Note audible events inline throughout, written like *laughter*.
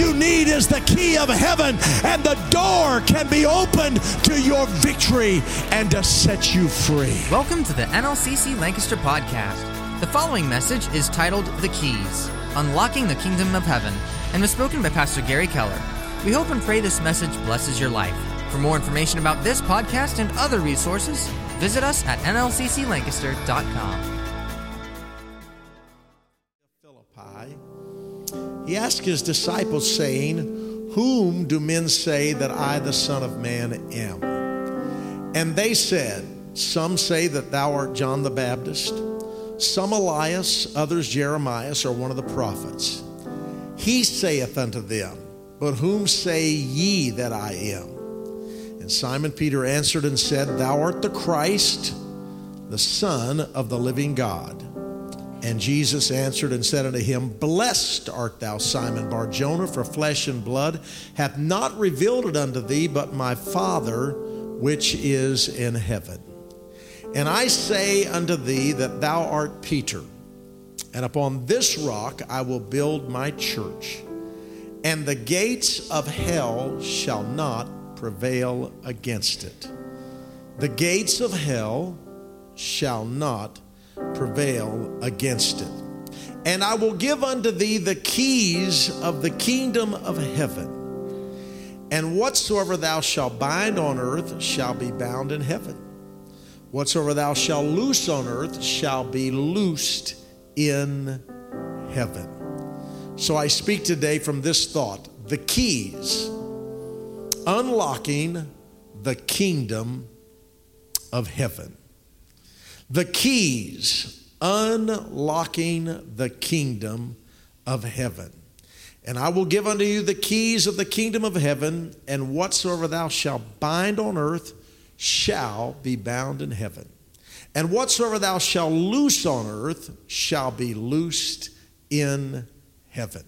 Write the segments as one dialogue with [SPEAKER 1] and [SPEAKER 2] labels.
[SPEAKER 1] you need is the key of heaven, and the door can be opened to your victory and to set you free.
[SPEAKER 2] Welcome to the NLCC Lancaster podcast. The following message is titled The Keys Unlocking the Kingdom of Heaven and was spoken by Pastor Gary Keller. We hope and pray this message blesses your life. For more information about this podcast and other resources, visit us at nlcclancaster.com.
[SPEAKER 1] he asked his disciples, saying, Whom do men say that I, the Son of Man, am? And they said, Some say that thou art John the Baptist, some Elias, others Jeremiah, or one of the prophets. He saith unto them, But whom say ye that I am? And Simon Peter answered and said, Thou art the Christ, the Son of the living God. And Jesus answered and said unto him, Blessed art thou, Simon Barjona, for flesh and blood hath not revealed it unto thee, but my Father which is in heaven. And I say unto thee that thou art Peter, and upon this rock I will build my church, and the gates of hell shall not prevail against it. The gates of hell shall not prevail against it. And I will give unto thee the keys of the kingdom of heaven. And whatsoever thou shalt bind on earth shall be bound in heaven. Whatsoever thou shalt loose on earth shall be loosed in heaven. So I speak today from this thought the keys, unlocking the kingdom of heaven. The keys, unlocking the kingdom of heaven. And I will give unto you the keys of the kingdom of heaven, and whatsoever thou shalt bind on earth shall be bound in heaven. And whatsoever thou shalt loose on earth shall be loosed in heaven.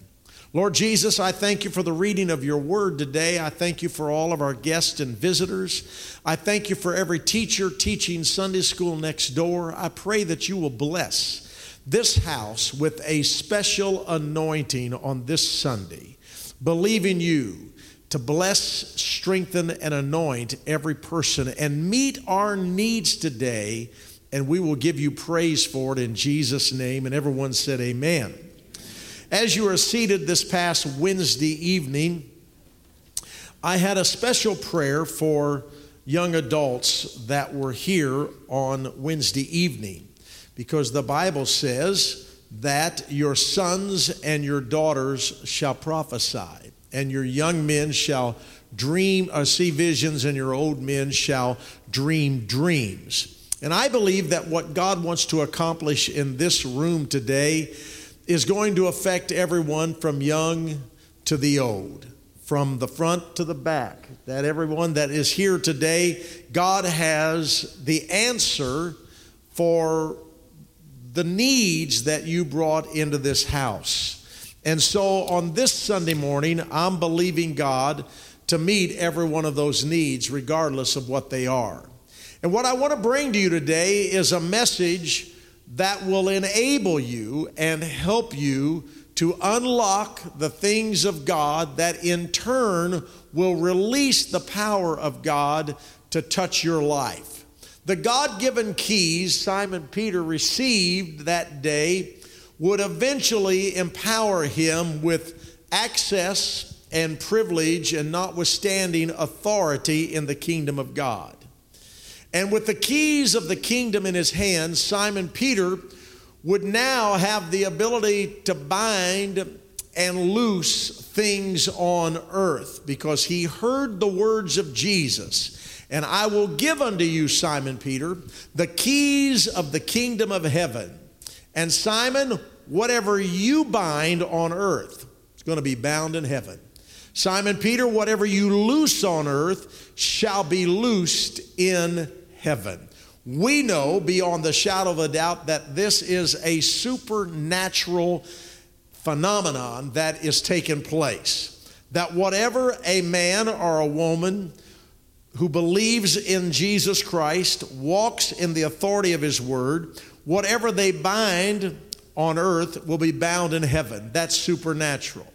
[SPEAKER 1] Lord Jesus, I thank you for the reading of your word today. I thank you for all of our guests and visitors. I thank you for every teacher teaching Sunday school next door. I pray that you will bless this house with a special anointing on this Sunday, believing you to bless, strengthen, and anoint every person and meet our needs today. And we will give you praise for it in Jesus' name. And everyone said, Amen. As you are seated this past Wednesday evening, I had a special prayer for young adults that were here on Wednesday evening because the Bible says that your sons and your daughters shall prophesy, and your young men shall dream or see visions, and your old men shall dream dreams. And I believe that what God wants to accomplish in this room today is going to affect everyone from young to the old, from the front to the back. That everyone that is here today, God has the answer for the needs that you brought into this house. And so on this Sunday morning, I'm believing God to meet every one of those needs, regardless of what they are. And what I want to bring to you today is a message that will enable you and help you to unlock the things of God that in turn will release the power of God to touch your life. The God given keys Simon Peter received that day would eventually empower him with access and privilege and notwithstanding authority in the kingdom of God. And with the keys of the kingdom in his hands, Simon Peter would now have the ability to bind and loose things on earth because he heard the words of Jesus. And I will give unto you, Simon Peter, the keys of the kingdom of heaven. And Simon, whatever you bind on earth is going to be bound in heaven. Simon Peter, whatever you loose on earth shall be loosed in heaven. We know beyond the shadow of a doubt that this is a supernatural phenomenon that is taking place. That whatever a man or a woman who believes in Jesus Christ, walks in the authority of his word, whatever they bind on earth will be bound in heaven. That's supernatural.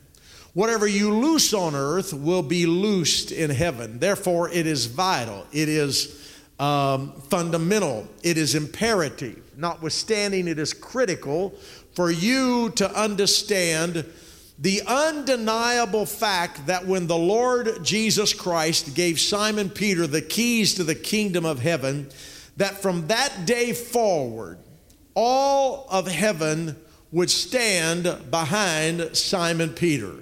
[SPEAKER 1] whatever you loose on earth will be loosed in heaven. Therefore, it is vital, it is um, fundamental, it is imperative. Notwithstanding, it is critical for you to understand the undeniable fact that when the Lord Jesus Christ gave Simon Peter the keys to the kingdom of heaven, that from that day forward, all of heaven would stand behind Simon Peter.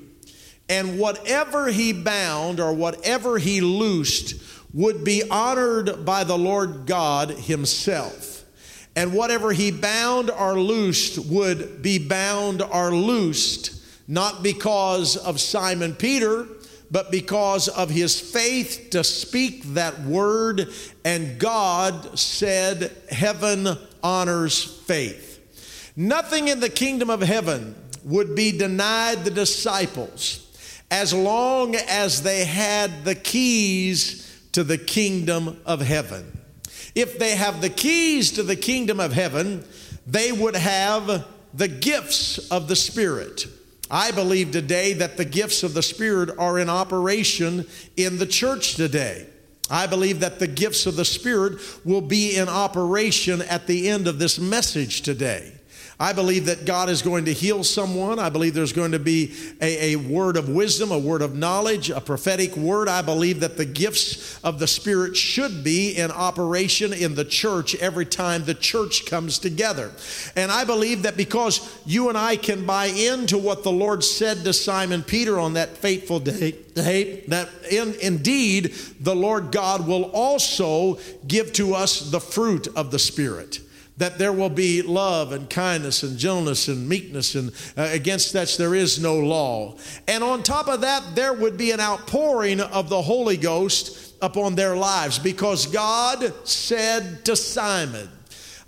[SPEAKER 1] And whatever he bound or whatever he loosed would be honored by the Lord God himself. And whatever he bound or loosed would be bound or loosed not because of Simon Peter, but because of his faith to speak that word. And God said, Heaven honors faith. Nothing in the kingdom of heaven would be denied the disciples as long as they had the keys to the kingdom of heaven. If they have the keys to the kingdom of heaven, they would have the gifts of the Spirit. I believe today that the gifts of the Spirit are in operation in the church today. I believe that the gifts of the Spirit will be in operation at the end of this message today. I believe that God is going to heal someone. I believe there's going to be a, a, word of wisdom, a word of knowledge, a prophetic word. I believe that the gifts of the Spirit should be in operation in the church every time the church comes together. And I believe that because you and I can buy into what the Lord said to Simon Peter on that fateful day, day that in, indeed the Lord God will also give to us the fruit of the Spirit that there will be love and kindness and gentleness and meekness, and uh, against such there is no law. And on top of that, there would be an outpouring of the Holy Ghost upon their lives because God said to Simon,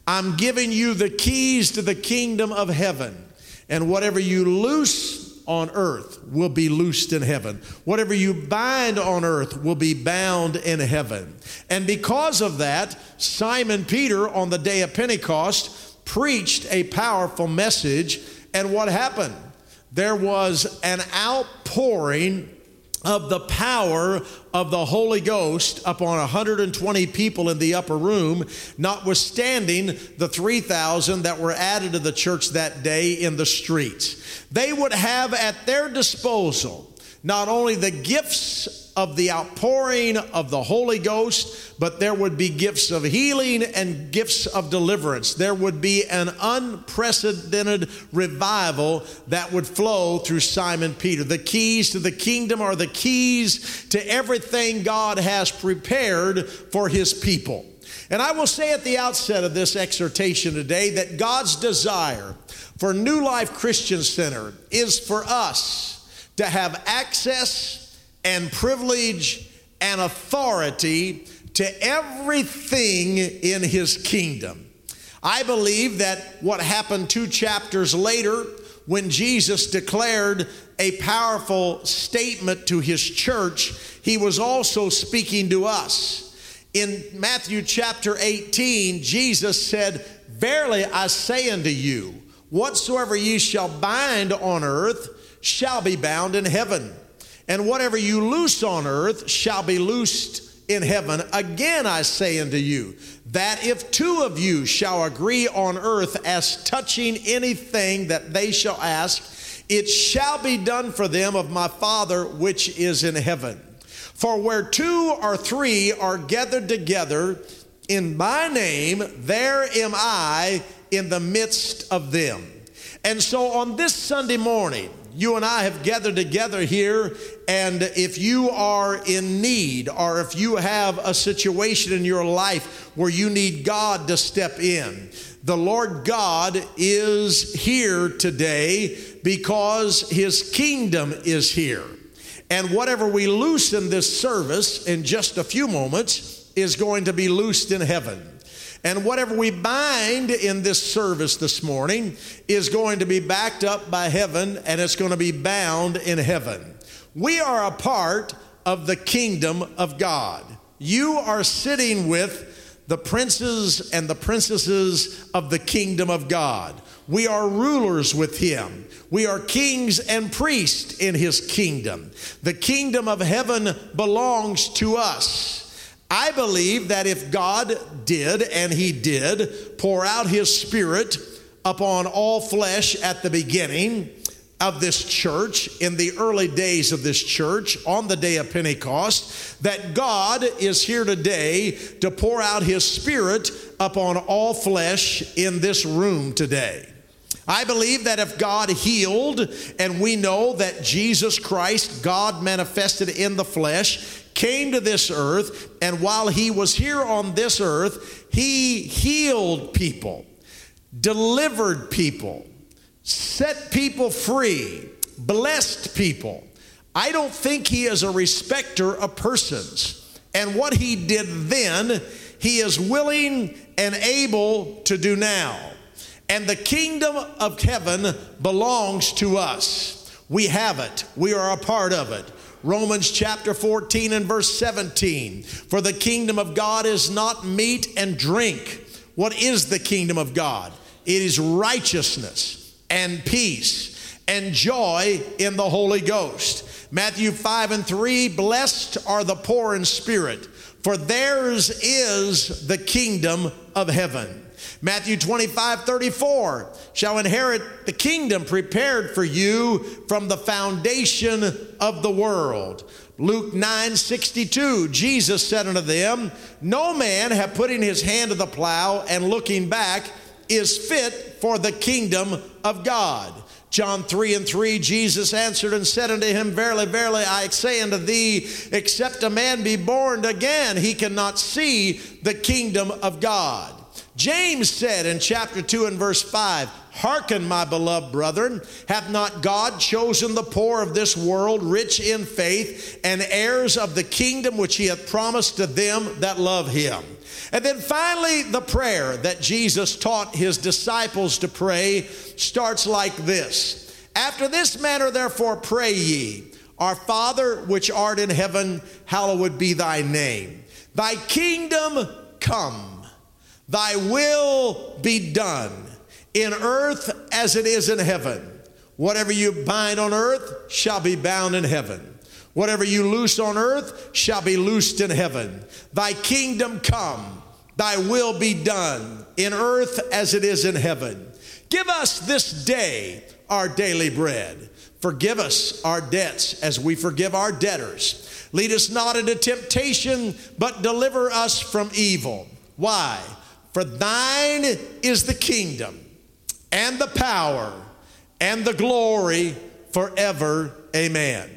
[SPEAKER 1] I'm giving you the keys to the kingdom of heaven, and whatever you loose on earth will be loosed in heaven. Whatever you bind on earth will be bound in heaven. And because of that, Simon Peter on the day of Pentecost preached a powerful message. And what happened? There was an outpouring of the power of the Holy Ghost upon 120 people in the upper room, notwithstanding the 3,000 that were added to the church that day in the streets. They would have at their disposal not only the gifts of the outpouring of the Holy Ghost, but there would be gifts of healing and gifts of deliverance. There would be an unprecedented revival that would flow through Simon Peter. The keys to the kingdom are the keys to everything God has prepared for his people. And I will say at the outset of this exhortation today that God's desire for New Life Christian Center is for us to have access and privilege and authority to everything in his kingdom. I believe that what happened two chapters later, when Jesus declared a powerful statement to his church, he was also speaking to us. In Matthew chapter 18, Jesus said, Verily I say unto you, whatsoever ye shall bind on earth shall be bound in heaven and whatever you loose on earth shall be loosed in heaven. Again, I say unto you, that if two of you shall agree on earth as touching anything that they shall ask, it shall be done for them of my Father which is in heaven. For where two or three are gathered together in my name, there am I in the midst of them. And so on this Sunday morning, you and I have gathered together here, and if you are in need or if you have a situation in your life where you need God to step in, the Lord God is here today because His kingdom is here. And whatever we loose in this service in just a few moments is going to be loosed in heaven. And whatever we bind in this service this morning is going to be backed up by heaven and it's going to be bound in heaven. We are a part of the kingdom of God. You are sitting with the princes and the princesses of the kingdom of God. We are rulers with him. We are kings and priests in his kingdom. The kingdom of heaven belongs to us. I believe that if God did, and he did, pour out his spirit upon all flesh at the beginning, of this church in the early days of this church on the day of Pentecost that God is here today to pour out his spirit upon all flesh in this room today. I believe that if God healed, and we know that Jesus Christ, God manifested in the flesh, came to this earth, and while he was here on this earth, he healed people, delivered people, set people free, blessed people. I don't think he is a respecter of persons. And what he did then, he is willing and able to do now. And the kingdom of heaven belongs to us. We have it, we are a part of it. Romans chapter 14 and verse 17. For the kingdom of God is not meat and drink. What is the kingdom of God? It is righteousness and peace and joy in the Holy Ghost. Matthew 5 and 3 Blessed are the poor in spirit, for theirs is the kingdom of heaven. Matthew 25, 34 shall inherit the kingdom prepared for you from the foundation of the world. Luke 9, 62, Jesus said unto them, No man have putting his hand to the plow and looking back is fit for the kingdom of God. John 3 and 3, Jesus answered and said unto him, Verily, verily, I say unto thee, except a man be born again, he cannot see the kingdom of God. James said in chapter 2 and verse 5, Hearken, my beloved brethren, hath not God chosen the poor of this world rich in faith and heirs of the kingdom which he hath promised to them that love him? And then finally, the prayer that Jesus taught his disciples to pray starts like this After this manner, therefore, pray ye, Our Father which art in heaven, hallowed be thy name. Thy kingdom come, thy will be done in earth as it is in heaven. Whatever you bind on earth shall be bound in heaven. Whatever you loose on earth shall be loosed in heaven. Thy kingdom come, thy will be done in earth as it is in heaven. Give us this day our daily bread. Forgive us our debts as we forgive our debtors. Lead us not into temptation, but deliver us from evil. Why? For thine is the kingdom and the power and the glory forever. Amen.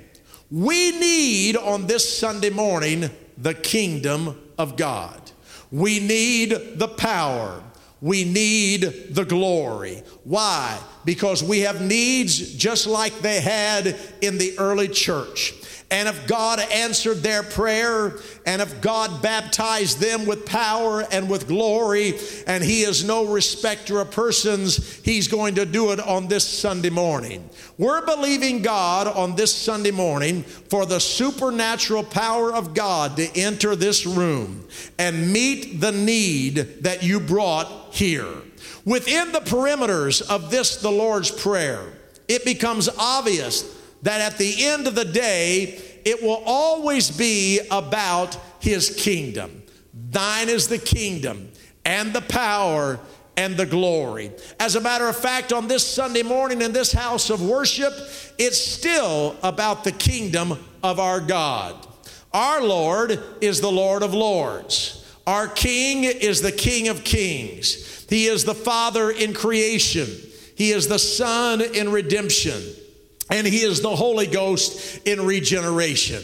[SPEAKER 1] We need on this Sunday morning the kingdom of God. We need the power. We need the glory. Why? Because we have needs just like they had in the early church. And if God answered their prayer, and if God baptized them with power and with glory, and He is no respecter of persons, He's going to do it on this Sunday morning. We're believing God on this Sunday morning for the supernatural power of God to enter this room and meet the need that you brought here. Within the perimeters of this, the Lord's Prayer, it becomes obvious that at the end of the day, it will always be about his kingdom. Thine is the kingdom and the power and the glory. As a matter of fact, on this Sunday morning in this house of worship, it's still about the kingdom of our God. Our Lord is the Lord of Lords. Our King is the King of Kings. He is the Father in creation. He is the Son in redemption and He is the Holy Ghost in regeneration.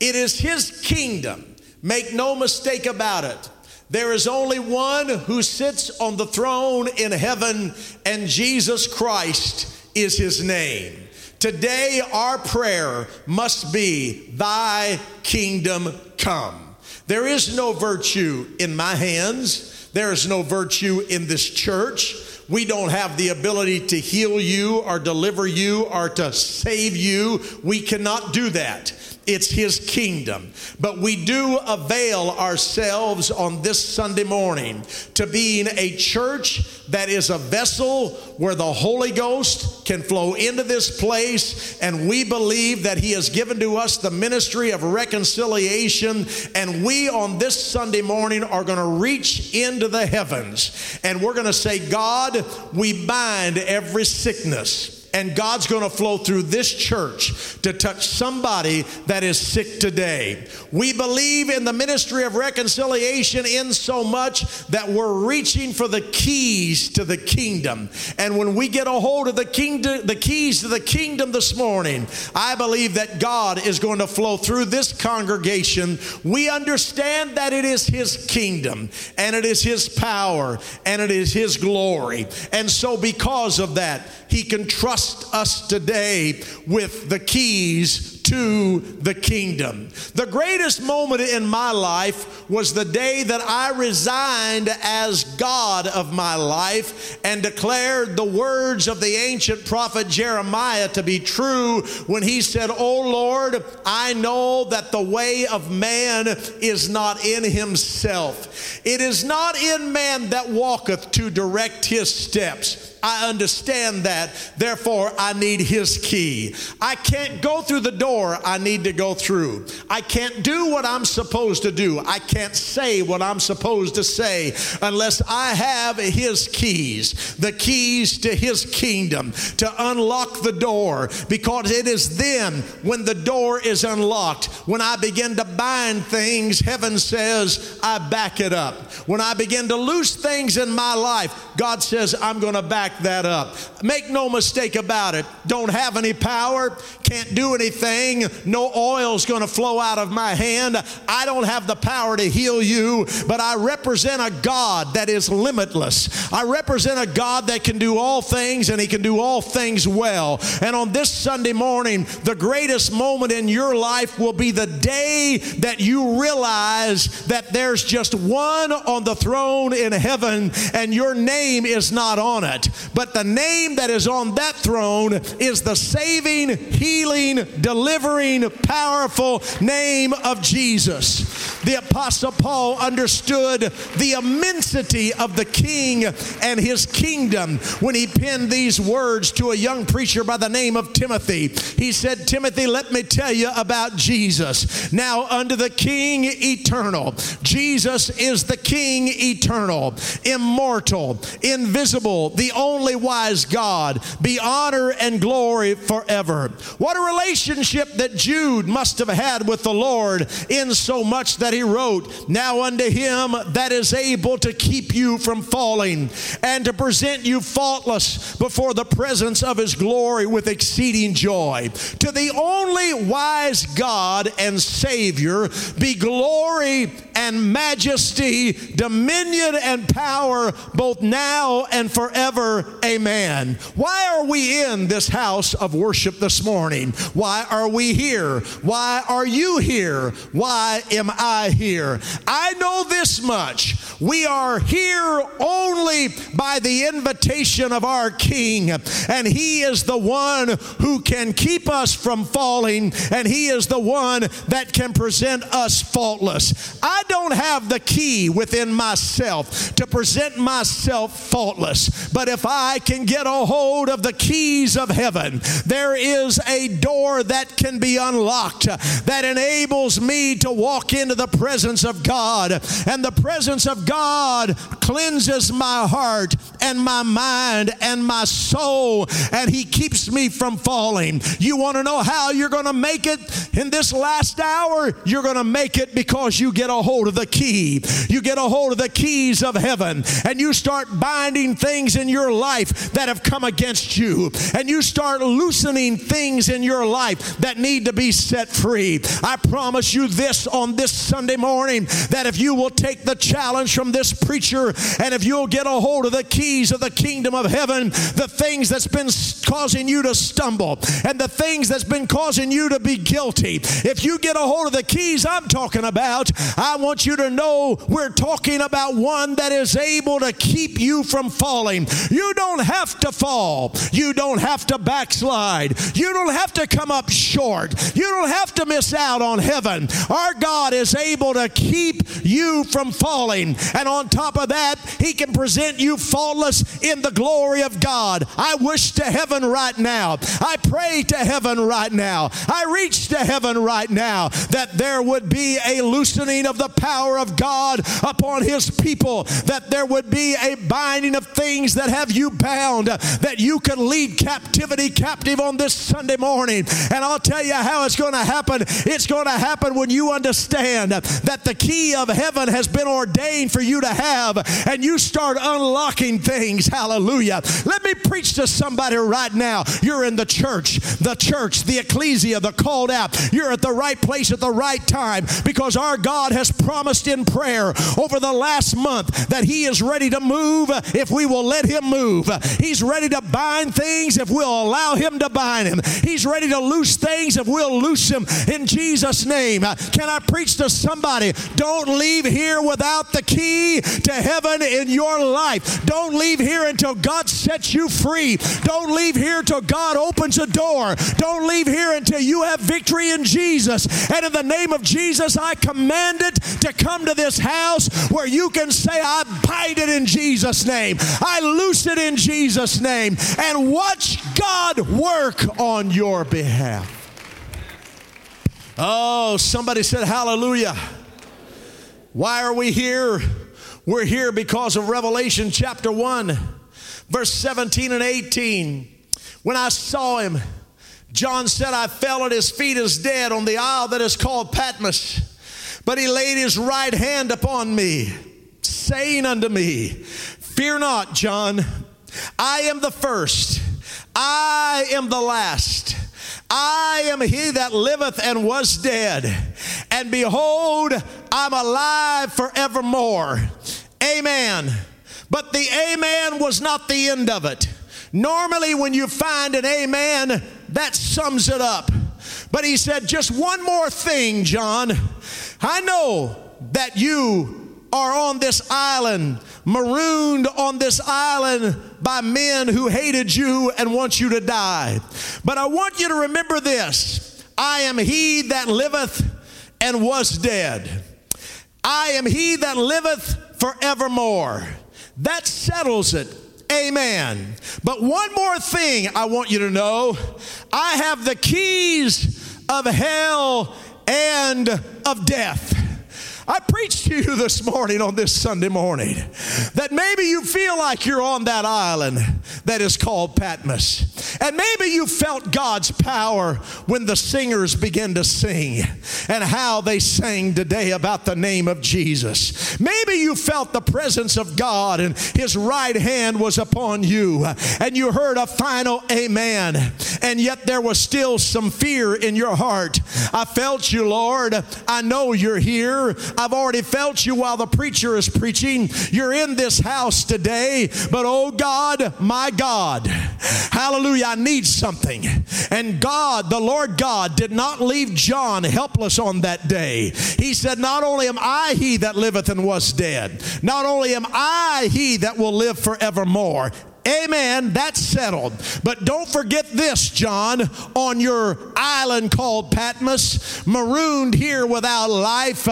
[SPEAKER 1] It is His kingdom. Make no mistake about it. There is only one who sits on the throne in heaven, and Jesus Christ is His name. Today, our prayer must be, Thy kingdom come. There is no virtue in my hands. There is no virtue in this church. We don't have the ability to heal you or deliver you or to save you. We cannot do that. It's His kingdom. But we do avail ourselves on this Sunday morning to being a church that is a vessel where the Holy Ghost can flow into this place. And we believe that He has given to us the ministry of reconciliation. And we on this Sunday morning are going to reach into the heavens and we're going to say, God, we bind every sickness and God's going to flow through this church to touch somebody that is sick today. We believe in the ministry of reconciliation in so much that we're reaching for the keys to the kingdom. And when we get a hold of the kingdom, the keys to the kingdom this morning, I believe that God is going to flow through this congregation. We understand that it is his kingdom and it is his power and it is his glory. And so because of that, he can trust us today with the keys to the kingdom. The greatest moment in my life was the day that I resigned as God of my life and declared the words of the ancient prophet Jeremiah to be true when he said, Oh Lord, I know that the way of man is not in himself. It is not in man that walketh to direct his steps. I understand that. Therefore, I need his key. I can't go through the door I need to go through. I can't do what I'm supposed to do. I can't say what I'm supposed to say unless I have his keys, the keys to his kingdom to unlock the door because it is then when the door is unlocked, when I begin to bind things, heaven says, I back it up. When I begin to loose things in my life, God says, I'm going to back back that up. Make no mistake about it. Don't have any power, can't do anything, no oil's going to flow out of my hand. I don't have the power to heal you, but I represent a God that is limitless. I represent a God that can do all things and He can do all things well. And on this Sunday morning, the greatest moment in your life will be the day that you realize that there's just one on the throne in heaven and your name is not on it. But the name that is on that throne is the saving, healing, delivering, powerful name of Jesus. The Apostle Paul understood the immensity of the king and his kingdom when he penned these words to a young preacher by the name of Timothy. He said, Timothy, let me tell you about Jesus. Now, unto the King eternal, Jesus is the King eternal, immortal, invisible, the only wise God, be honor and glory forever. What a relationship that Jude must have had with the Lord in so much that he wrote, Now unto him that is able to keep you from falling and to present you faultless before the presence of his glory with exceeding joy. To the only wise God and Savior be glory and majesty, dominion and power both now and forever. Amen. Why are we in this house of worship this morning? Why are we here? Why are you here? Why am I here? I know this much. We are here only by the invitation of our King, and He is the one who can keep us from falling, and He is the one that can present us faultless. I don't have the key within myself to present myself faultless, but if I can get a hold of the keys of heaven, there is a door that can be unlocked that enables me to walk into the presence of God, and the presence of God cleanses my heart and my mind and my soul, and He keeps me from falling. You want to know how you're going to make it in this last hour? You're going to make it because you get a hold of the key. You get a hold of the keys of heaven, and you start binding things in your life that have come against you, and you start loosening things in your life that need to be set free. I promise you this on this Sunday morning that if you will take the challenge from this preacher and if you'll get a hold of the keys of the kingdom of heaven, the things that's been causing you to stumble and the things that's been causing you to be guilty. If you get a hold of the keys I'm talking about, I want you to know we're talking about one that is able to keep you from falling. You don't have to fall. You don't have to backslide. You don't have to come up short. You don't have to miss out on heaven. Our God is able to keep you from falling. And on top of that, He can present you faultless in the glory of God. I wish to heaven right now. I pray to heaven right now. I reach to heaven right now that there would be a loosening of the power of God upon His people, that there would be a binding of things that have you bound, that you can lead captivity captive on this Sunday morning. And I'll tell you how it's going to happen. It's going to happen when you understand that the key of heaven has been ordained for you to have, and you start unlocking things. Hallelujah. Let me preach to somebody right now. You're in the church, the church, the ecclesia, the called out. You're at the right place at the right time because our God has promised in prayer over the last month that He is ready to move if we will let Him move. He's ready to bind things if we'll allow Him to bind Him. He's ready to loose things if we'll loose Him in Jesus' name. Can I preach to somebody? Don't leave here without the key to heaven in your life. Don't leave here until God sets you free. Don't leave here until God opens a door. Don't leave here until you have victory in Jesus. And in the name of Jesus, I command it to come to this house where you can say, I bind it in Jesus' name. I loose it in Jesus' name. And watch God work on your behalf. Oh, somebody said hallelujah. Why are we here? We're here because of Revelation chapter 1, verse 17 and 18. When I saw him, John said, I fell at his feet as dead on the isle that is called Patmos. But he laid his right hand upon me, saying unto me, Fear not, John, I am the first, I am the last. I am he that liveth and was dead. And behold, I'm alive forevermore. Amen. But the amen was not the end of it. Normally, when you find an amen, that sums it up. But he said, just one more thing, John. I know that you are on this island, marooned on this island by men who hated you and want you to die. But I want you to remember this I am he that liveth and was dead. I am he that liveth forevermore. That settles it. Amen. But one more thing I want you to know I have the keys of hell and of death. I preached to you this morning on this Sunday morning that maybe you feel like you're on that island that is called Patmos. And maybe you felt God's power when the singers began to sing and how they sang today about the name of Jesus. Maybe you felt the presence of God and His right hand was upon you and you heard a final amen. And yet there was still some fear in your heart. I felt you, Lord. I know you're here. I've already felt you while the preacher is preaching. You're in this house today, but oh God, my God, hallelujah, I need something. And God, the Lord God, did not leave John helpless on that day. He said, Not only am I he that liveth and was dead, not only am I he that will live forevermore. Amen. That's settled. But don't forget this, John, on your island called Patmos, marooned here without life,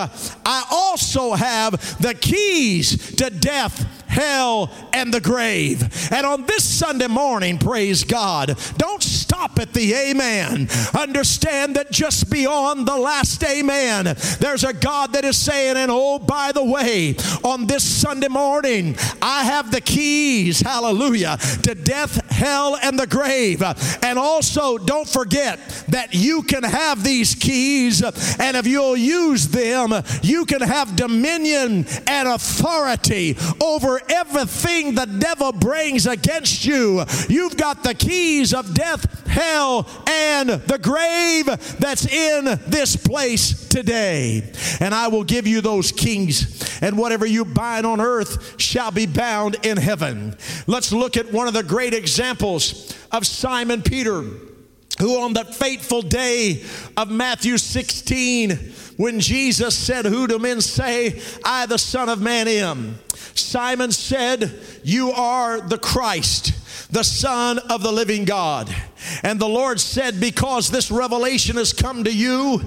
[SPEAKER 1] I also have the keys to death hell, and the grave. And on this Sunday morning, praise God, don't stop at the amen. Understand that just beyond the last amen, there's a God that is saying, and oh, by the way, on this Sunday morning, I have the keys, hallelujah, to death, hell, and the grave. And also, don't forget that you can have these keys, and if you'll use them, you can have dominion and authority over everything the devil brings against you. You've got the keys of death, hell, and the grave that's in this place today. And I will give you those keys, and whatever you bind on earth shall be bound in heaven. Let's look at one of the great examples of Simon Peter. who on that fateful day of Matthew 16, when Jesus said, Who do men say I, the Son of Man, am? Simon said, You are the Christ, the Son of the living God. And the Lord said, Because this revelation has come to you,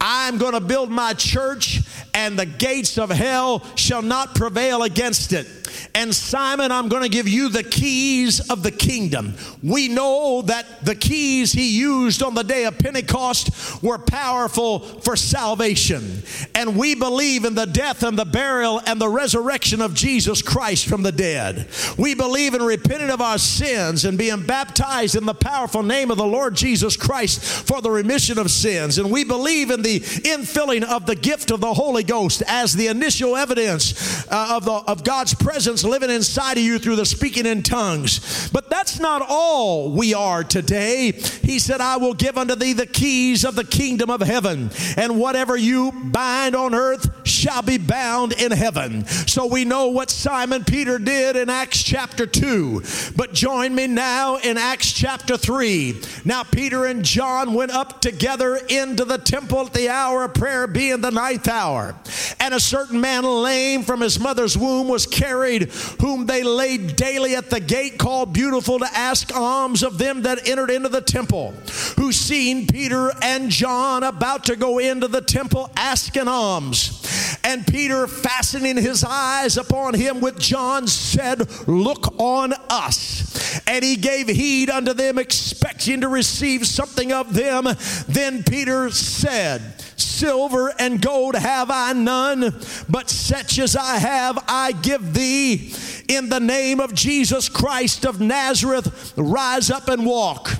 [SPEAKER 1] I'm going to build my church, and the gates of hell shall not prevail against it. And Simon, I'm going to give you the keys of the kingdom. We know that the keys he used on the day of Pentecost were powerful for salvation. And we believe in the death and the burial and the resurrection of Jesus Christ from the dead. We believe in repenting of our sins and being baptized in the powerful name of the Lord Jesus Christ for the remission of sins. And we believe in the infilling of the gift of the Holy Ghost as the initial evidence uh, of, the, of God's presence living inside of you through the speaking in tongues. But that's not all we are today. He said, I will give unto thee the keys of the kingdom of heaven, and whatever you bind on earth shall be bound in heaven. So we know what Simon Peter did in Acts chapter 2. But join me now in Acts chapter 3. Now, Peter and John went up together into the temple at the hour of prayer, being the ninth hour. And a certain man lame from his mother's womb was carried whom they laid daily at the gate called Beautiful to ask alms of them that entered into the temple, who seen Peter and John about to go into the temple asking alms. And Peter, fastening his eyes upon him with John, said, Look on us. And he gave heed unto them, expecting to receive something of them. Then Peter said, Silver and gold have I none, but such as I have, I give thee. In the name of Jesus Christ of Nazareth, rise up and walk.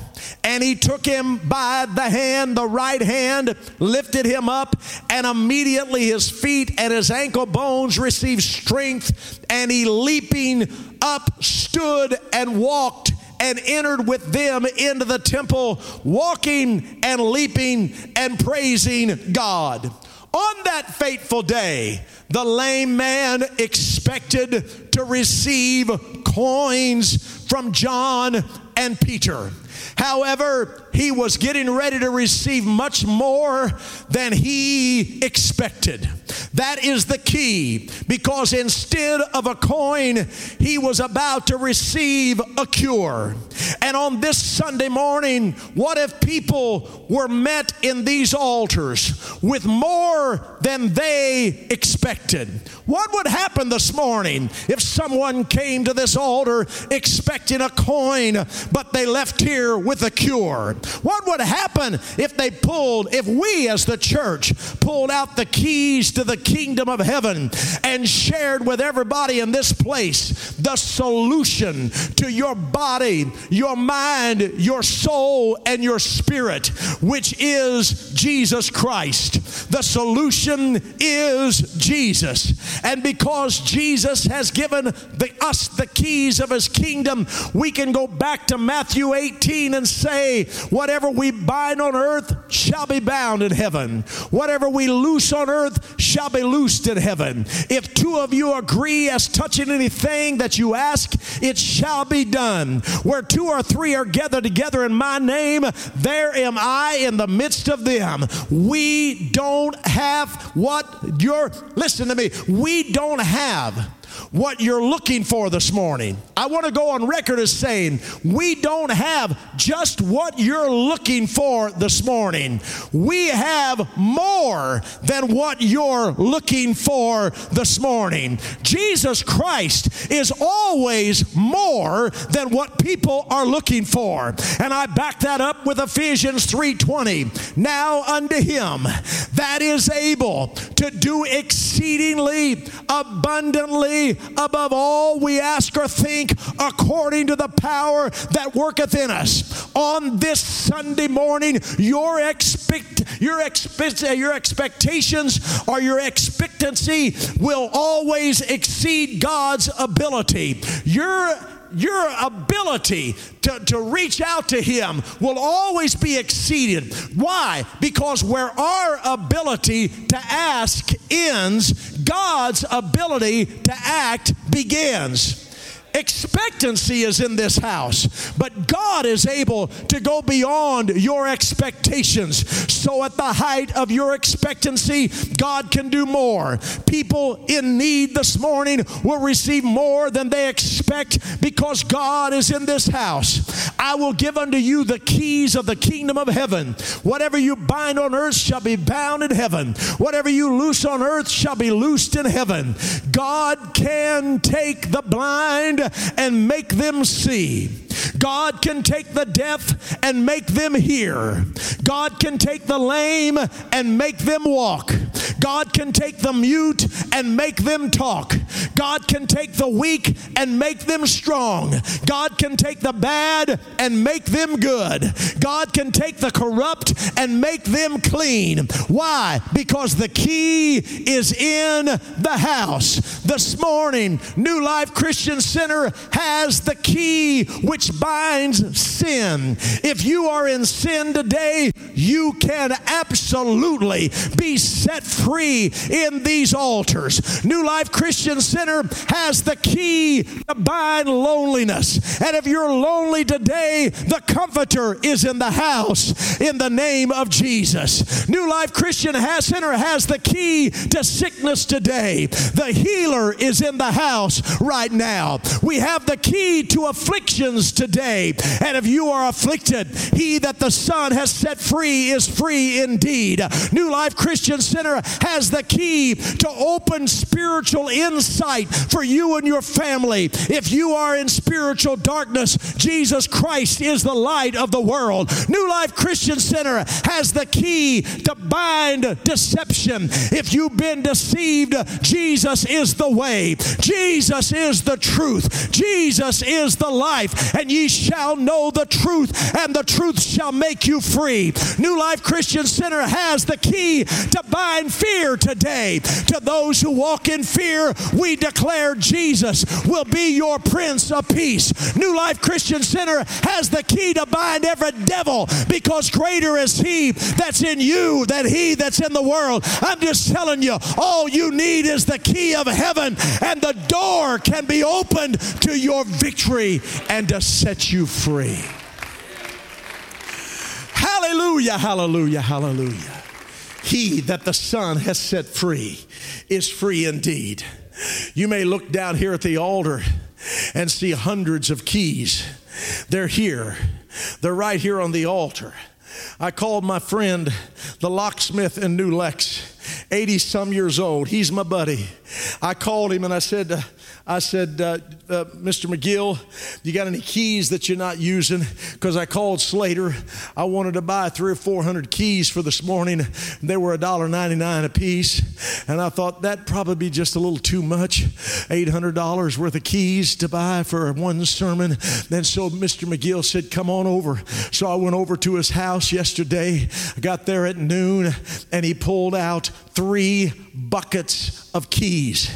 [SPEAKER 1] And he took him by the hand, the right hand, lifted him up, and immediately his feet and his ankle bones received strength. And he, leaping up, stood and walked and entered with them into the temple, walking and leaping and praising God. On that fateful day, the lame man expected to receive coins from John and Peter. However, he was getting ready to receive much more than he expected. That is the key because instead of a coin, he was about to receive a cure. And on this Sunday morning, what if people were met in these altars with more than they expected? What would happen this morning if someone came to this altar expecting a coin, but they left here with a cure? What would happen if they pulled, if we as the church pulled out the keys to the kingdom of heaven and shared with everybody in this place the solution to your body, your mind, your soul, and your spirit, which is Jesus Christ? The solution is Jesus. And because Jesus has given the, us the keys of his kingdom, we can go back to Matthew 18 and say, Whatever we bind on earth shall be bound in heaven. Whatever we loose on earth shall be loosed in heaven. If two of you agree as touching anything that you ask, it shall be done. Where two or three are gathered together in my name, there am I in the midst of them. We don't have what you're, listen to me, we don't have what you're looking for this morning. I want to go on record as saying we don't have just what you're looking for this morning. We have more than what you're looking for this morning. Jesus Christ is always more than what people are looking for. And I back that up with Ephesians 3:20. Now unto him that is able to do exceedingly abundantly above all we ask or think according to the power that worketh in us. On this Sunday morning, your expect your expect your expectations or your expectancy will always exceed God's ability. Your your ability to, to reach out to Him will always be exceeded. Why? Because where our ability to ask ends, God's ability to act begins. Expectancy is in this house, but God is able to go beyond your expectations. So, at the height of your expectancy, God can do more. People in need this morning will receive more than they expect because God is in this house. I will give unto you the keys of the kingdom of heaven. Whatever you bind on earth shall be bound in heaven, whatever you loose on earth shall be loosed in heaven. God can take the blind and make them see. God can take the deaf and make them hear. God can take the lame and make them walk. God can take the mute and make them talk. God can take the weak and make them strong. God can take the bad and make them good. God can take the corrupt and make them clean. Why? Because the key is in the house. This morning, New Life Christian Center has the key which binds sin. If you are in sin today, you can absolutely be set free in these altars. New Life Christian Center has the key to bind loneliness. And if you're lonely today, the Comforter is in the house in the name of Jesus. New Life Christian Center has the key to sickness today. The healer is in the house right now. We have the key to afflictions today. And if you are afflicted, he that the Son has set free is free indeed. New Life Christian Center has the key to open spiritual insight for you and your family. If you are in spiritual darkness, Jesus Christ is the light of the world. New Life Christian Center has the key to bind deception. If you've been deceived, Jesus is the way, Jesus is the truth, Jesus is the life, and ye shall know the truth, and the truth shall make you free. New Life Christian Center has the key to bind fear today. To those who walk in fear, we declare Jesus will be your Prince of Peace. New Life Christian Center has the key to bind every devil because greater is He that's in you than He that's in the world. I'm just telling you, all you need is the key of heaven, and the door can be opened to your victory and to set you free. Hallelujah, hallelujah, hallelujah. He that the Son has set free is free indeed. You may look down here at the altar and see hundreds of keys. They're here, they're right here on the altar. I called my friend, the locksmith in New Lex, 80 some years old. He's my buddy. I called him and I said, I said, uh, uh, Mr. McGill, you got any keys that you're not using? Because I called Slater. I wanted to buy three or four hundred keys for this morning. They were $1.99 a piece. And I thought that'd probably be just a little too much $800 worth of keys to buy for one sermon. And so Mr. McGill said, Come on over. So I went over to his house yesterday. I got there at noon and he pulled out three buckets of keys.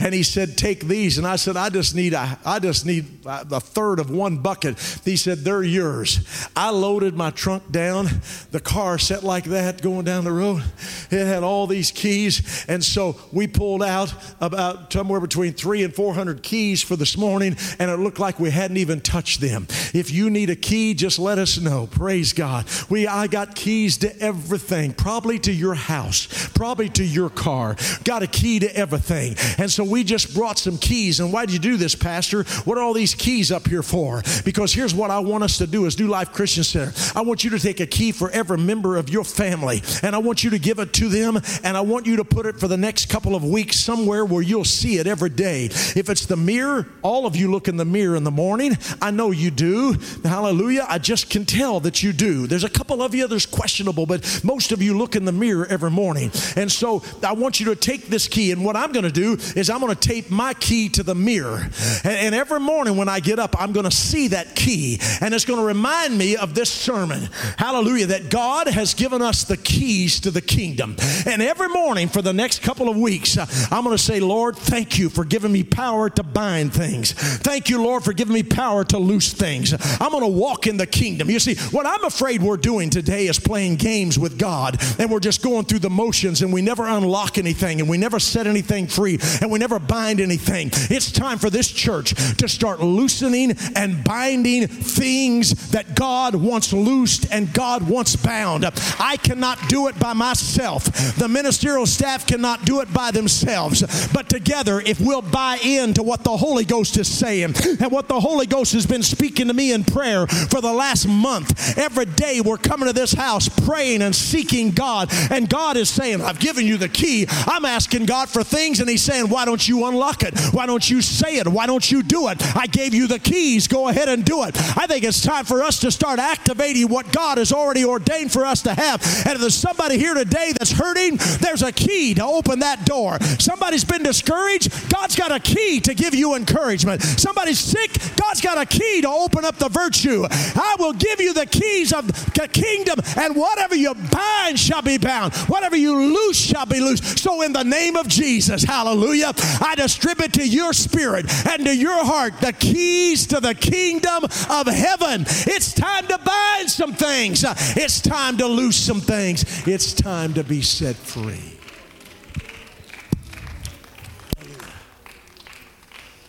[SPEAKER 1] And he said, Take these. And I said, I just need a, I just need a third of one bucket. He said, They're yours. I loaded my trunk down, the car sat like that going down the road. It had all these keys. And so we pulled out about somewhere between three and 400 keys for this morning, and it looked like we hadn't even touched them. If you need a key, just let us know. Praise God. We, I got keys to everything, probably to your house, probably to your car, got a key to everything. And so we just brought some keys. And why did you do this, Pastor? What are all these keys up here for? Because here's what I want us to do as New Life Christian Center. I want you to take a key for every member of your family, and I want you to give it to them, and I want you to put it for the next couple of weeks somewhere where you'll see it every day. If it's the mirror, all of you look in the mirror in the morning. I know you do. Hallelujah. I just can tell that you do. There's a couple of you that's questionable, but most of you look in the mirror every morning. And so I want you to take this key, and what I'm going to do is I'm going to tape my key to the mirror. And, and every morning when I get up, I'm going to see that key, and it's going to remind me of this sermon. Hallelujah. That God has given us the keys to the kingdom. And every morning for the next couple of weeks, uh, I'm going to say, Lord, thank you for giving me power to bind things. Thank you, Lord, for giving me power to loose things. I'm going to walk in the kingdom. You see, what I'm afraid we're doing today is playing games with God, and we're just going through the motions and we never unlock anything and we never set anything free and we never bind anything. It's time for this church to start loosening and binding things that God wants loosed and God wants bound. I cannot do it by myself. The ministerial staff cannot do it by themselves. But together, if we'll buy into what the Holy Ghost is saying and what the Holy Ghost has been speaking to me in prayer for the last month, every day we're coming to this house praying and seeking God. And God is saying, I've given you the key. I'm asking God for things, and He's saying, Why don't you unlock it? Why don't you say it? Why don't you do it? I gave you the keys. Go ahead and do it. I think it's time for us to start activating what God has already ordained for us to have. And if there's somebody here today that's hurting, there's a key to open that door. Somebody's been discouraged, God's got a key to give you encouragement. Somebody's sick, God's got a key to open up the virtue. I will give you the keys of the kingdom, and whatever you bind shall be bound, whatever you loose shall be loose. So, in the name of Jesus, hallelujah, I distribute to your spirit and to your heart the keys to the kingdom of heaven. It's time to bind some things, it's time to loose some things, it's time to be set free.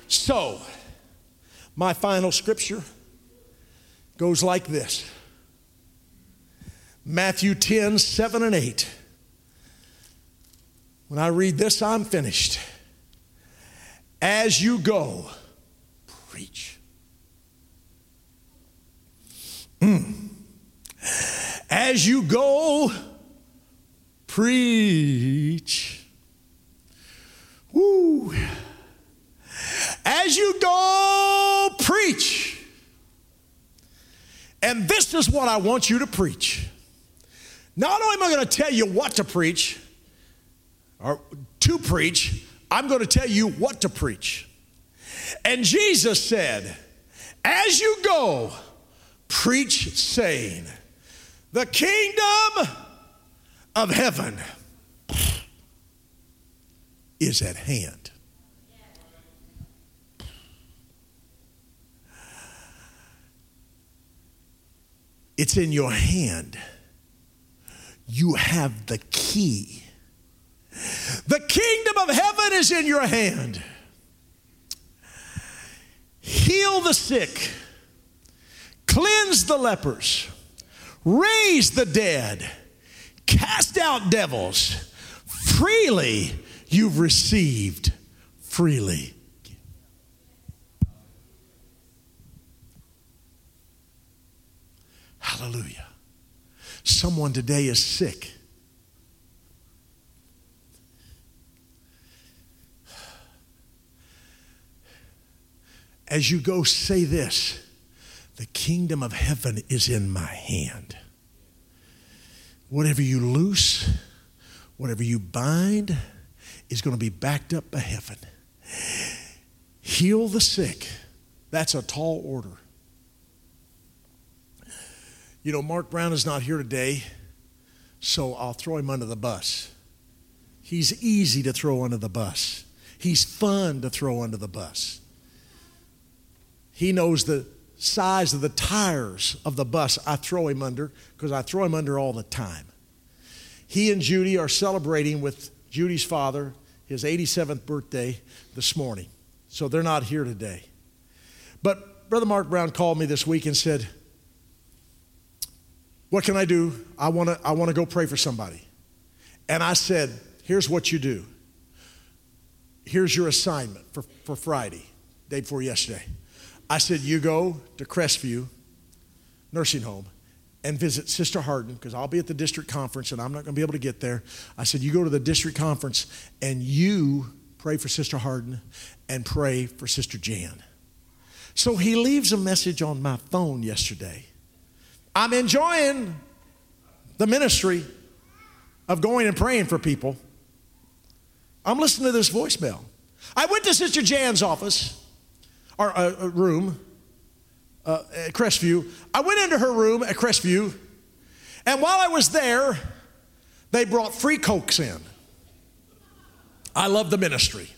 [SPEAKER 1] So, my final scripture goes like this Matthew 10, 7 and 8. When I read this, I'm finished. As you go, preach. Mm. As you go, preach. Woo. As you go, preach. And this is what I want you to preach. Not only am I going to tell you what to preach or to preach, I'm going to tell you what to preach. And Jesus said, As you go, preach, saying, The kingdom of heaven is at hand. It's in your hand. You have the key. The kingdom of heaven is in your hand. Heal the sick, cleanse the lepers, raise the dead, cast out devils. Freely you've received, freely. Hallelujah. Someone today is sick. As you go, say this the kingdom of heaven is in my hand. Whatever you loose, whatever you bind, is going to be backed up by heaven. Heal the sick. That's a tall order. You know, Mark Brown is not here today, so I'll throw him under the bus. He's easy to throw under the bus, he's fun to throw under the bus. He knows the size of the tires of the bus I throw him under because I throw him under all the time. He and Judy are celebrating with Judy's father his 87th birthday this morning. So they're not here today. But Brother Mark Brown called me this week and said, What can I do? I want to I wanna go pray for somebody. And I said, Here's what you do. Here's your assignment for, for Friday, day before yesterday. I said, You go to Crestview Nursing Home and visit Sister Harden because I'll be at the district conference and I'm not going to be able to get there. I said, You go to the district conference and you pray for Sister Harden and pray for Sister Jan. So he leaves a message on my phone yesterday. I'm enjoying the ministry of going and praying for people. I'm listening to this voicemail. I went to Sister Jan's office or uh, uh, room uh, at Crestview. I went into her room at Crestview, and while I was there, they brought free cokes in. I love the ministry.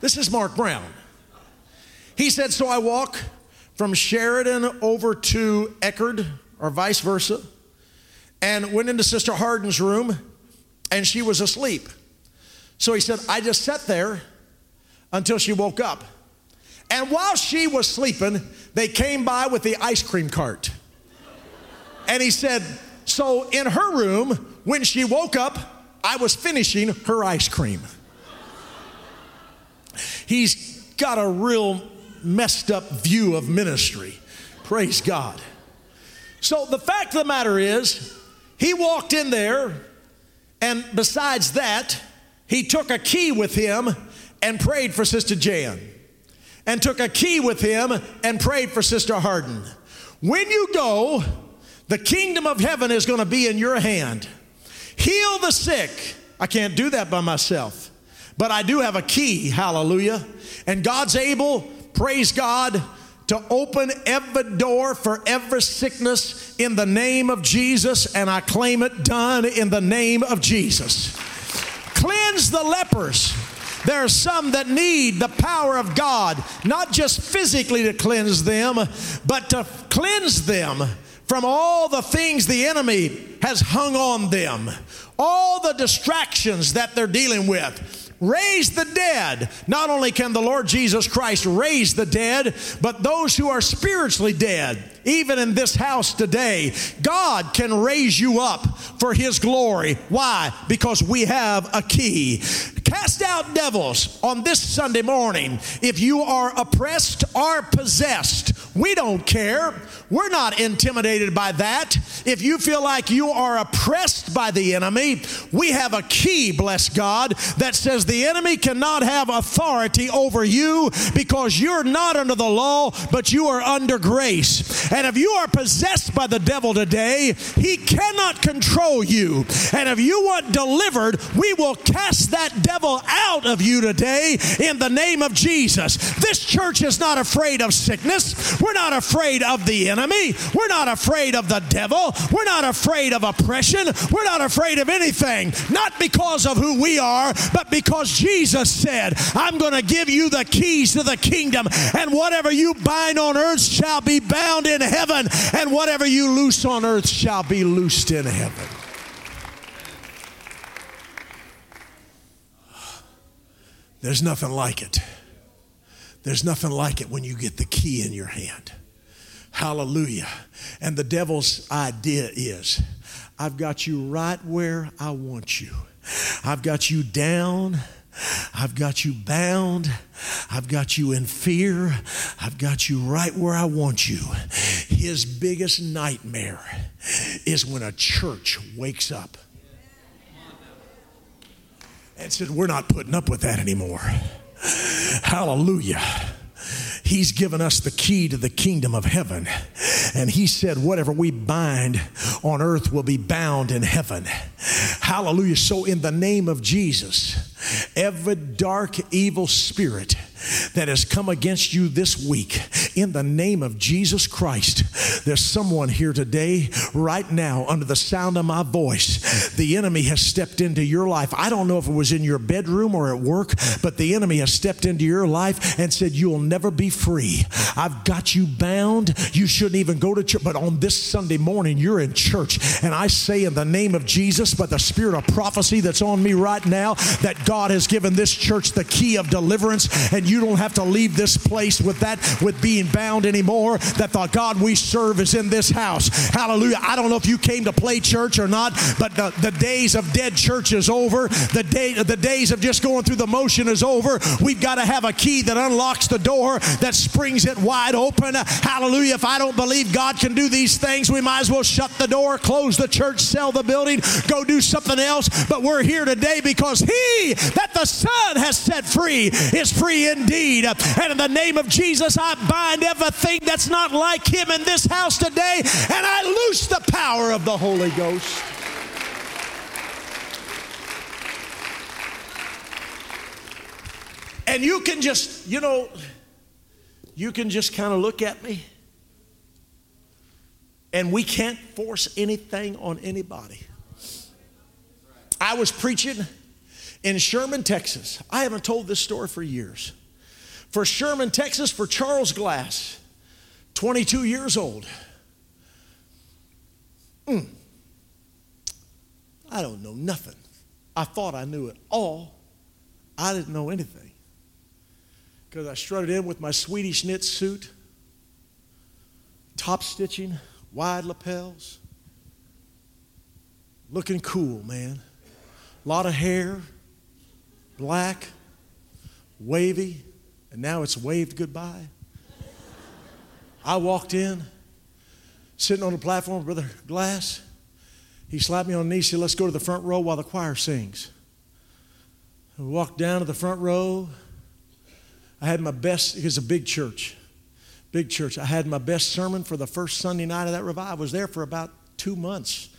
[SPEAKER 1] This is Mark Brown. He said, So I walk from Sheridan over to Eckerd, or vice versa, and went into Sister Harden's room. and she was asleep. So he said, I just sat there until she woke up. And while she was sleeping, they came by with the ice cream cart. And he said, So in her room, when she woke up, I was finishing her ice cream. He's got a real messed up view of ministry. Praise God. So the fact of the matter is, he walked in there, and besides that, he took a key with him and prayed for Sister Jan, and took a key with him and prayed for Sister Harden. When you go, the kingdom of heaven is going to be in your hand. Heal the sick. I can't do that by myself, but I do have a key. Hallelujah. And God's able, praise God, to open every door for every sickness in the name of Jesus, and I claim it done in the name of Jesus. Cleanse the lepers. There are some that need the power of God, not just physically to cleanse them, but to cleanse them from all the things the enemy has hung on them, all the distractions that they're dealing with. Raise the dead. Not only can the Lord Jesus Christ raise the dead, but those who are spiritually dead, even in this house today, God can raise you up for His glory. Why? Because we have a key. Cast out devils on this Sunday morning. If you are oppressed or possessed, we don't care. We're not intimidated by that. If you feel like you are oppressed by the enemy, we have a key, bless God, that says the enemy cannot have authority over you because you're not under the law, but you are under grace. And if you are possessed by the devil today, he cannot control you. And if you want delivered, we will cast that devil out of you today in the name of Jesus. This church is not afraid of sickness. We're not afraid of the enemy. We're not afraid of the devil. We're not afraid of oppression. We're not afraid of anything. Not because of who we are, but because Jesus said, I'm going to give you the keys to the kingdom, and whatever you bind on earth shall be bound in heaven, and whatever you loose on earth shall be loosed in heaven. There's nothing like it. There's nothing like it when you get the key in your hand. Hallelujah. And the devil's idea is I've got you right where I want you. I've got you down. I've got you bound. I've got you in fear. I've got you right where I want you. His biggest nightmare is when a church wakes up and said, We're not putting up with that anymore. Hallelujah. He's given us the key to the kingdom of heaven. And He said, Whatever we bind on earth will be bound in heaven. Hallelujah. So, in the name of Jesus, every dark, evil spirit, that has come against you this week in the name of Jesus Christ. There's someone here today, right now, under the sound of my voice. The enemy has stepped into your life. I don't know if it was in your bedroom or at work, but the enemy has stepped into your life and said, You'll never be free. I've got you bound. You shouldn't even go to church. But on this Sunday morning, you're in church. And I say, in the name of Jesus, by the spirit of prophecy that's on me right now, that God has given this church the key of deliverance. And you don't have to leave this place with that, with being bound anymore. That the God we serve is in this house. Hallelujah. I don't know if you came to play church or not, but the, the days of dead church is over. The day, the days of just going through the motion is over. We've got to have a key that unlocks the door, that springs it wide open. Hallelujah. If I don't believe God can do these things, we might as well shut the door, close the church, sell the building, go do something else. But we're here today because He that the Son has set free is free indeed. And in the name of Jesus, I bind everything that's not like Him in this house today, and I loose the power of the Holy Ghost. And you can just, you know, you can just kind of look at me, and we can't force anything on anybody. I was preaching in Sherman, Texas. I haven't told this story for years. For Sherman, Texas, for Charles Glass, 22 years old. Mm. I don't know nothing I thought I knew it all. I didn't know anything. Because I strutted in with my Swedish knit suit, top stitching, wide lapels, looking cool, man. A lot of hair, black, wavy, and now it's waved goodbye. I walked in, sitting on the platform, Brother Glass. He slapped me on the knee, said, Let's go to the front row while the choir sings. I walked down to the front row. I had my best, it was a big church, big church. I had my best sermon for the first Sunday night of that revival. I was there for about two months.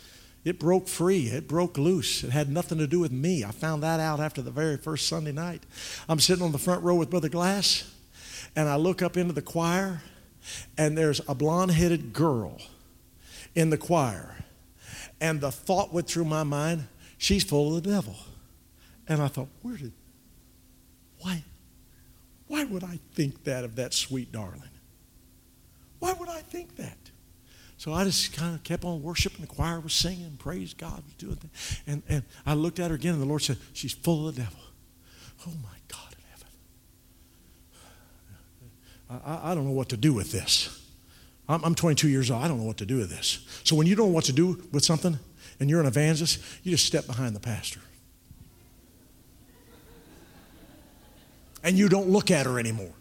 [SPEAKER 1] It broke free, it broke loose. It had nothing to do with me. I found that out after the very first Sunday night. I'm sitting on the front row with Brother Glass, and I look up into the choir, and there's a blonde headed girl in the choir. And the thought went through my mind, she's full of the devil. And I thought, where did, why, why would I think that of that sweet darling? Why would I think that? So I just kind of kept on worshiping. The choir was singing, praise God was doing that. And, and I looked at her again, and the Lord said, She's full of the devil. Oh my God in heaven. I, I don't know what to do with this. I'm, I'm 22 years old. I don't know what to do with this. So when you don't know what to do with something and you're an evangelist, you just step behind the pastor. And you don't look at her anymore.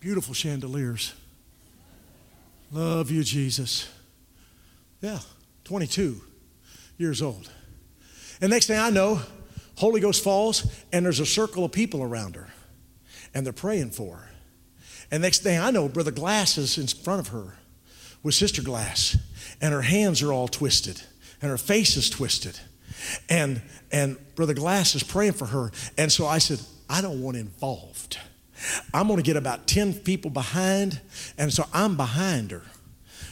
[SPEAKER 1] Beautiful chandeliers. Love you, Jesus. Yeah, 22 years old. And next thing I know, Holy Ghost falls, and there's a circle of people around her, and they're praying for her. And next thing I know, Brother Glass is in front of her with Sister Glass, and her hands are all twisted, and her face is twisted. And, and Brother Glass is praying for her. And so I said, I don't want involved. I'm going to get about 10 people behind. And so I'm behind her.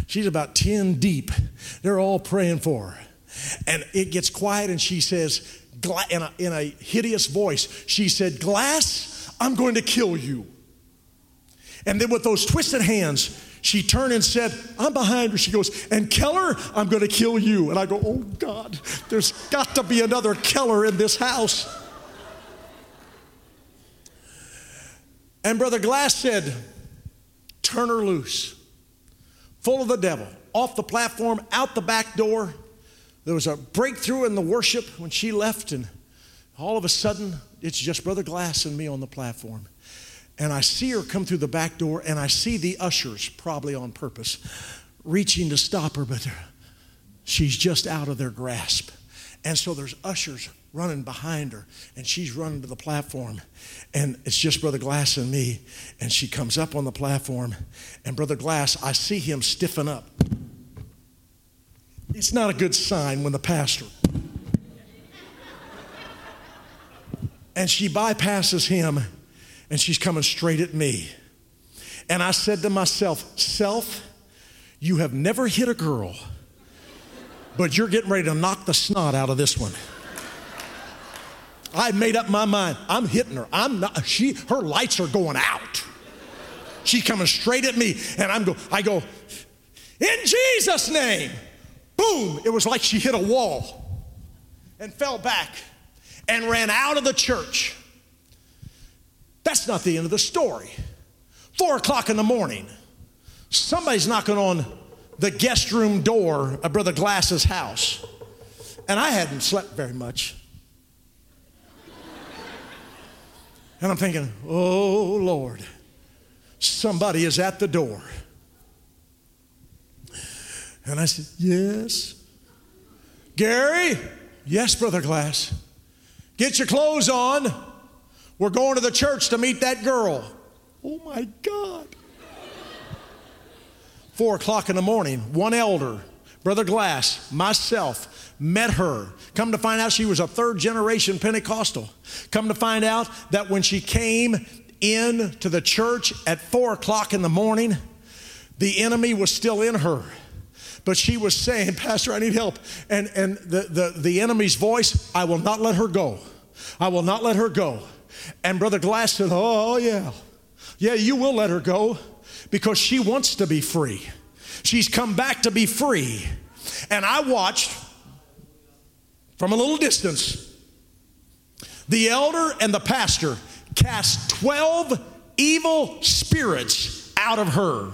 [SPEAKER 1] She's about 10 deep. They're all praying for her. And it gets quiet, and she says, in a, in a hideous voice, she said, Glass, I'm going to kill you. And then with those twisted hands, she turned and said, I'm behind her. She goes, and Keller, I'm going to kill you. And I go, oh God, there's got to be another Keller in this house. And Brother Glass said, turn her loose, full of the devil, off the platform, out the back door. There was a breakthrough in the worship when she left, and all of a sudden, it's just Brother Glass and me on the platform. And I see her come through the back door, and I see the ushers, probably on purpose, reaching to stop her, but she's just out of their grasp. And so there's ushers running behind her, and she's running to the platform. And it's just Brother Glass and me. And she comes up on the platform, and Brother Glass, I see him stiffen up. It's not a good sign when the pastor. And she bypasses him and she's coming straight at me. And I said to myself, Self, you have never hit a girl, but you're getting ready to knock the snot out of this one. I made up my mind. I'm hitting her. I'm not, she, her lights are going out. She's coming straight at me, and I'm go, I go, in Jesus' name. Boom! It was like she hit a wall and fell back and ran out of the church. That's not the end of the story. Four o'clock in the morning, somebody's knocking on the guest room door of Brother Glass's house. And I hadn't slept very much. And I'm thinking, oh Lord, somebody is at the door. And I said, yes. Gary? Yes, Brother Glass. Get your clothes on. We're going to the church to meet that girl. Oh my God. Four o'clock in the morning, one elder, Brother Glass, myself, met her. Come to find out she was a third generation Pentecostal. Come to find out that when she came in to the church at four o'clock in the morning, the enemy was still in her. But she was saying, *laughs* Pastor, I need help. And, and the, the, the enemy's voice, I will not let her go. I will not let her go. And Brother Glass said, Oh, yeah. Yeah, you will let her go because she wants to be free. She's come back to be free. And I watched from a little distance, the elder and the pastor cast 12 evil spirits out of her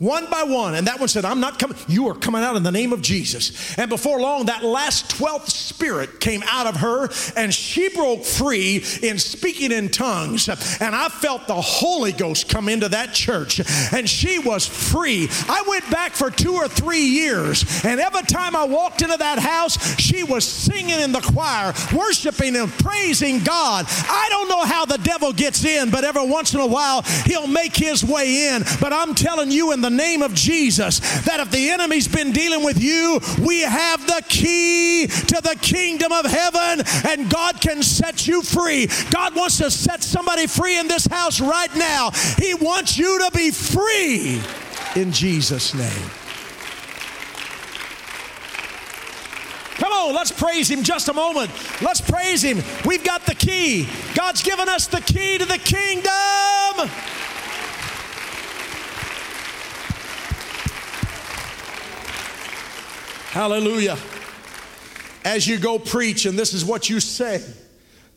[SPEAKER 1] one by one. And that one said, I'm not coming. You are coming out in the name of Jesus. And before long, that last 12th spirit came out of her and she broke free in speaking in tongues. And I felt the Holy Ghost come into that church and she was free. I went back for two or three years. And every time I walked into that house, she was singing in the choir, worshiping and praising God. I don't know how the devil gets in, but every once in a while, he'll make his way in. But I'm telling you, in the the name of Jesus that if the enemy's been dealing with you, we have the key to the kingdom of heaven and God can set you free. God wants to set somebody free in this house right now. He wants you to be free in Jesus' name. Come on, let's praise Him just a moment. Let's praise Him. We've got the key. God's given us the key to the kingdom. Hallelujah. As you go preach, and this is what you say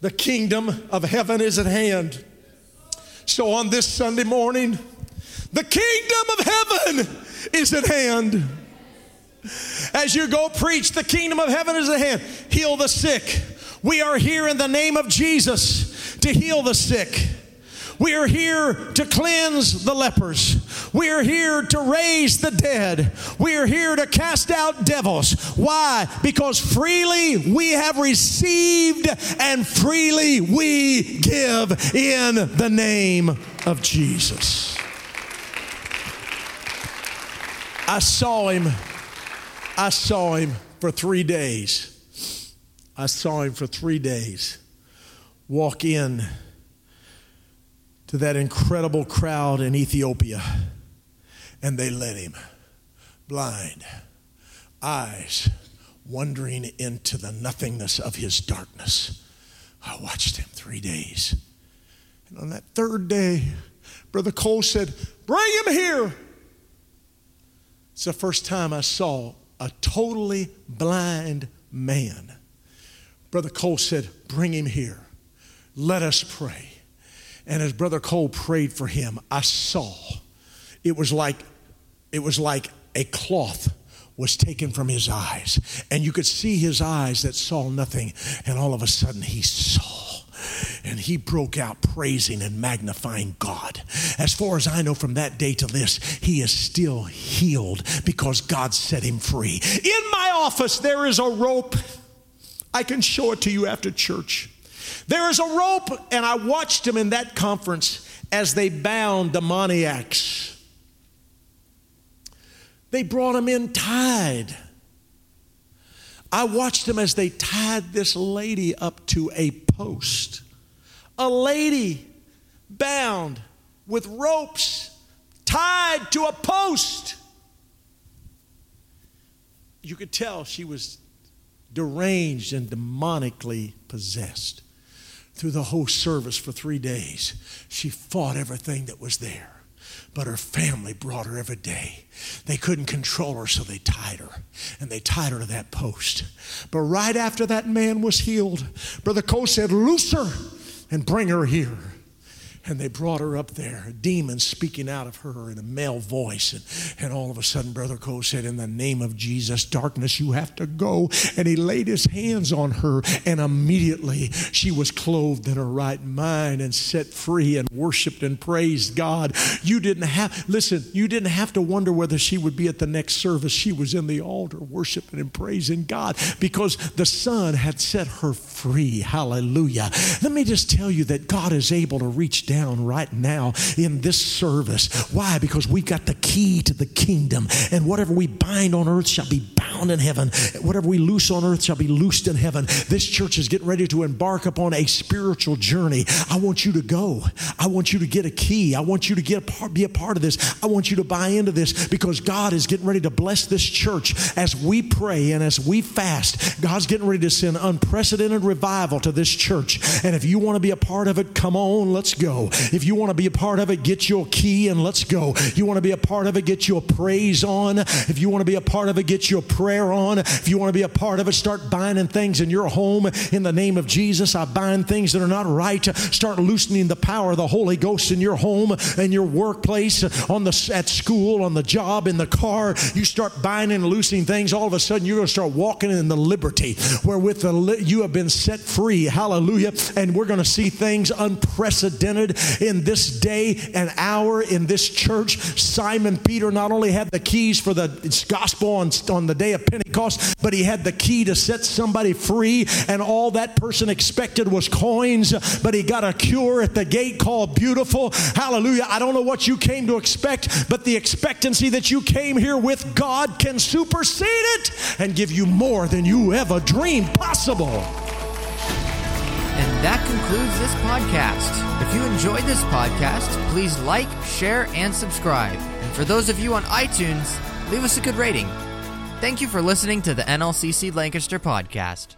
[SPEAKER 1] the kingdom of heaven is at hand. So on this Sunday morning, the kingdom of heaven is at hand. As you go preach, the kingdom of heaven is at hand. Heal the sick. We are here in the name of Jesus to heal the sick. We are here to cleanse the lepers. We are here to raise the dead. We are here to cast out devils. Why? Because freely we have received and freely we give in the name of Jesus. I saw him. I saw him for three days. I saw him for three days walk in to that incredible crowd in Ethiopia, and they led him blind, eyes wandering into the nothingness of his darkness. I watched him three days. And on that third day, Brother Cole said, Bring him here. It's the first time I saw a totally blind man. Brother Cole said, Bring him here. Let us pray. And as Brother Cole prayed for him, I saw it was like it was like a cloth was taken from his eyes. And you could see his eyes that saw nothing. And all of a sudden he saw. And he broke out praising and magnifying God. As far as I know, from that day to this, he is still healed because God set him free. In my office, there is a rope. I can show it to you after church. There is a rope, and I watched him in that conference as they bound demoniacs. They brought him in tied. I watched them as they tied this lady up to a post. A lady bound with ropes tied to a post. You could tell she was deranged and demonically possessed through the whole service for three days. She fought everything that was there. But her family brought her every day. They couldn't control her, so they tied her. And they tied her to that post. But right after that man was healed, Brother Cole said, Loose her and bring her here. And they brought her up there, a demon speaking out of her in a male voice. And, and all of a sudden, Brother Cole said, In the name of Jesus, darkness, you have to go. And he laid his hands on her, and immediately she was clothed in her right mind and set free and worshiped and praised God. You didn't have, listen, you didn't have to wonder whether she would be at the next service. She was in the altar worshiping and praising God because the Son had set her free. Hallelujah. Let me just tell you that God is able to reach down down right now in this service. Why? Because we've got the key to the kingdom. And whatever we bind on earth shall be bound in heaven. Whatever we loose on earth shall be loosed in heaven. This church is getting ready to embark upon a spiritual journey. I want you to go. I want you to get a key. I want you to get a part, be a part of this. I want you to buy into this because God is getting ready to bless this church as we pray and as we fast. God's getting ready to send unprecedented revival to this church. And if you want to be a part of it, come on, let's go. If you want to be a part of it, get your key and let's go. You want to be a part of it, get your praise on. If you want to be a part of it, get your prayer on. If you want to be a part of it, start binding things in your home in the name of Jesus. I bind things that are not right. Start loosening the power of the Holy Ghost in your home, in your workplace, on the at school, on the job, in the car. You start binding and loosening things. All of a sudden, you're going to start walking in the liberty wherewith the, you have been set free. Hallelujah! And we're going to see things unprecedented in this day and hour in this church. Simon Peter not only had the keys for the gospel on, on the day of Pentecost, but he had the key to set somebody free, and all that person expected was coins, but he got a cure at the gate called beautiful. Hallelujah. I don't know what you came to expect, but the expectancy that you came here with God can supersede it and give you more than you ever dreamed possible.
[SPEAKER 2] That concludes this podcast. If you enjoyed this podcast, please like, share, and subscribe. And for those of you on iTunes, leave us a good rating. Thank you for listening to the NLCC Lancaster podcast.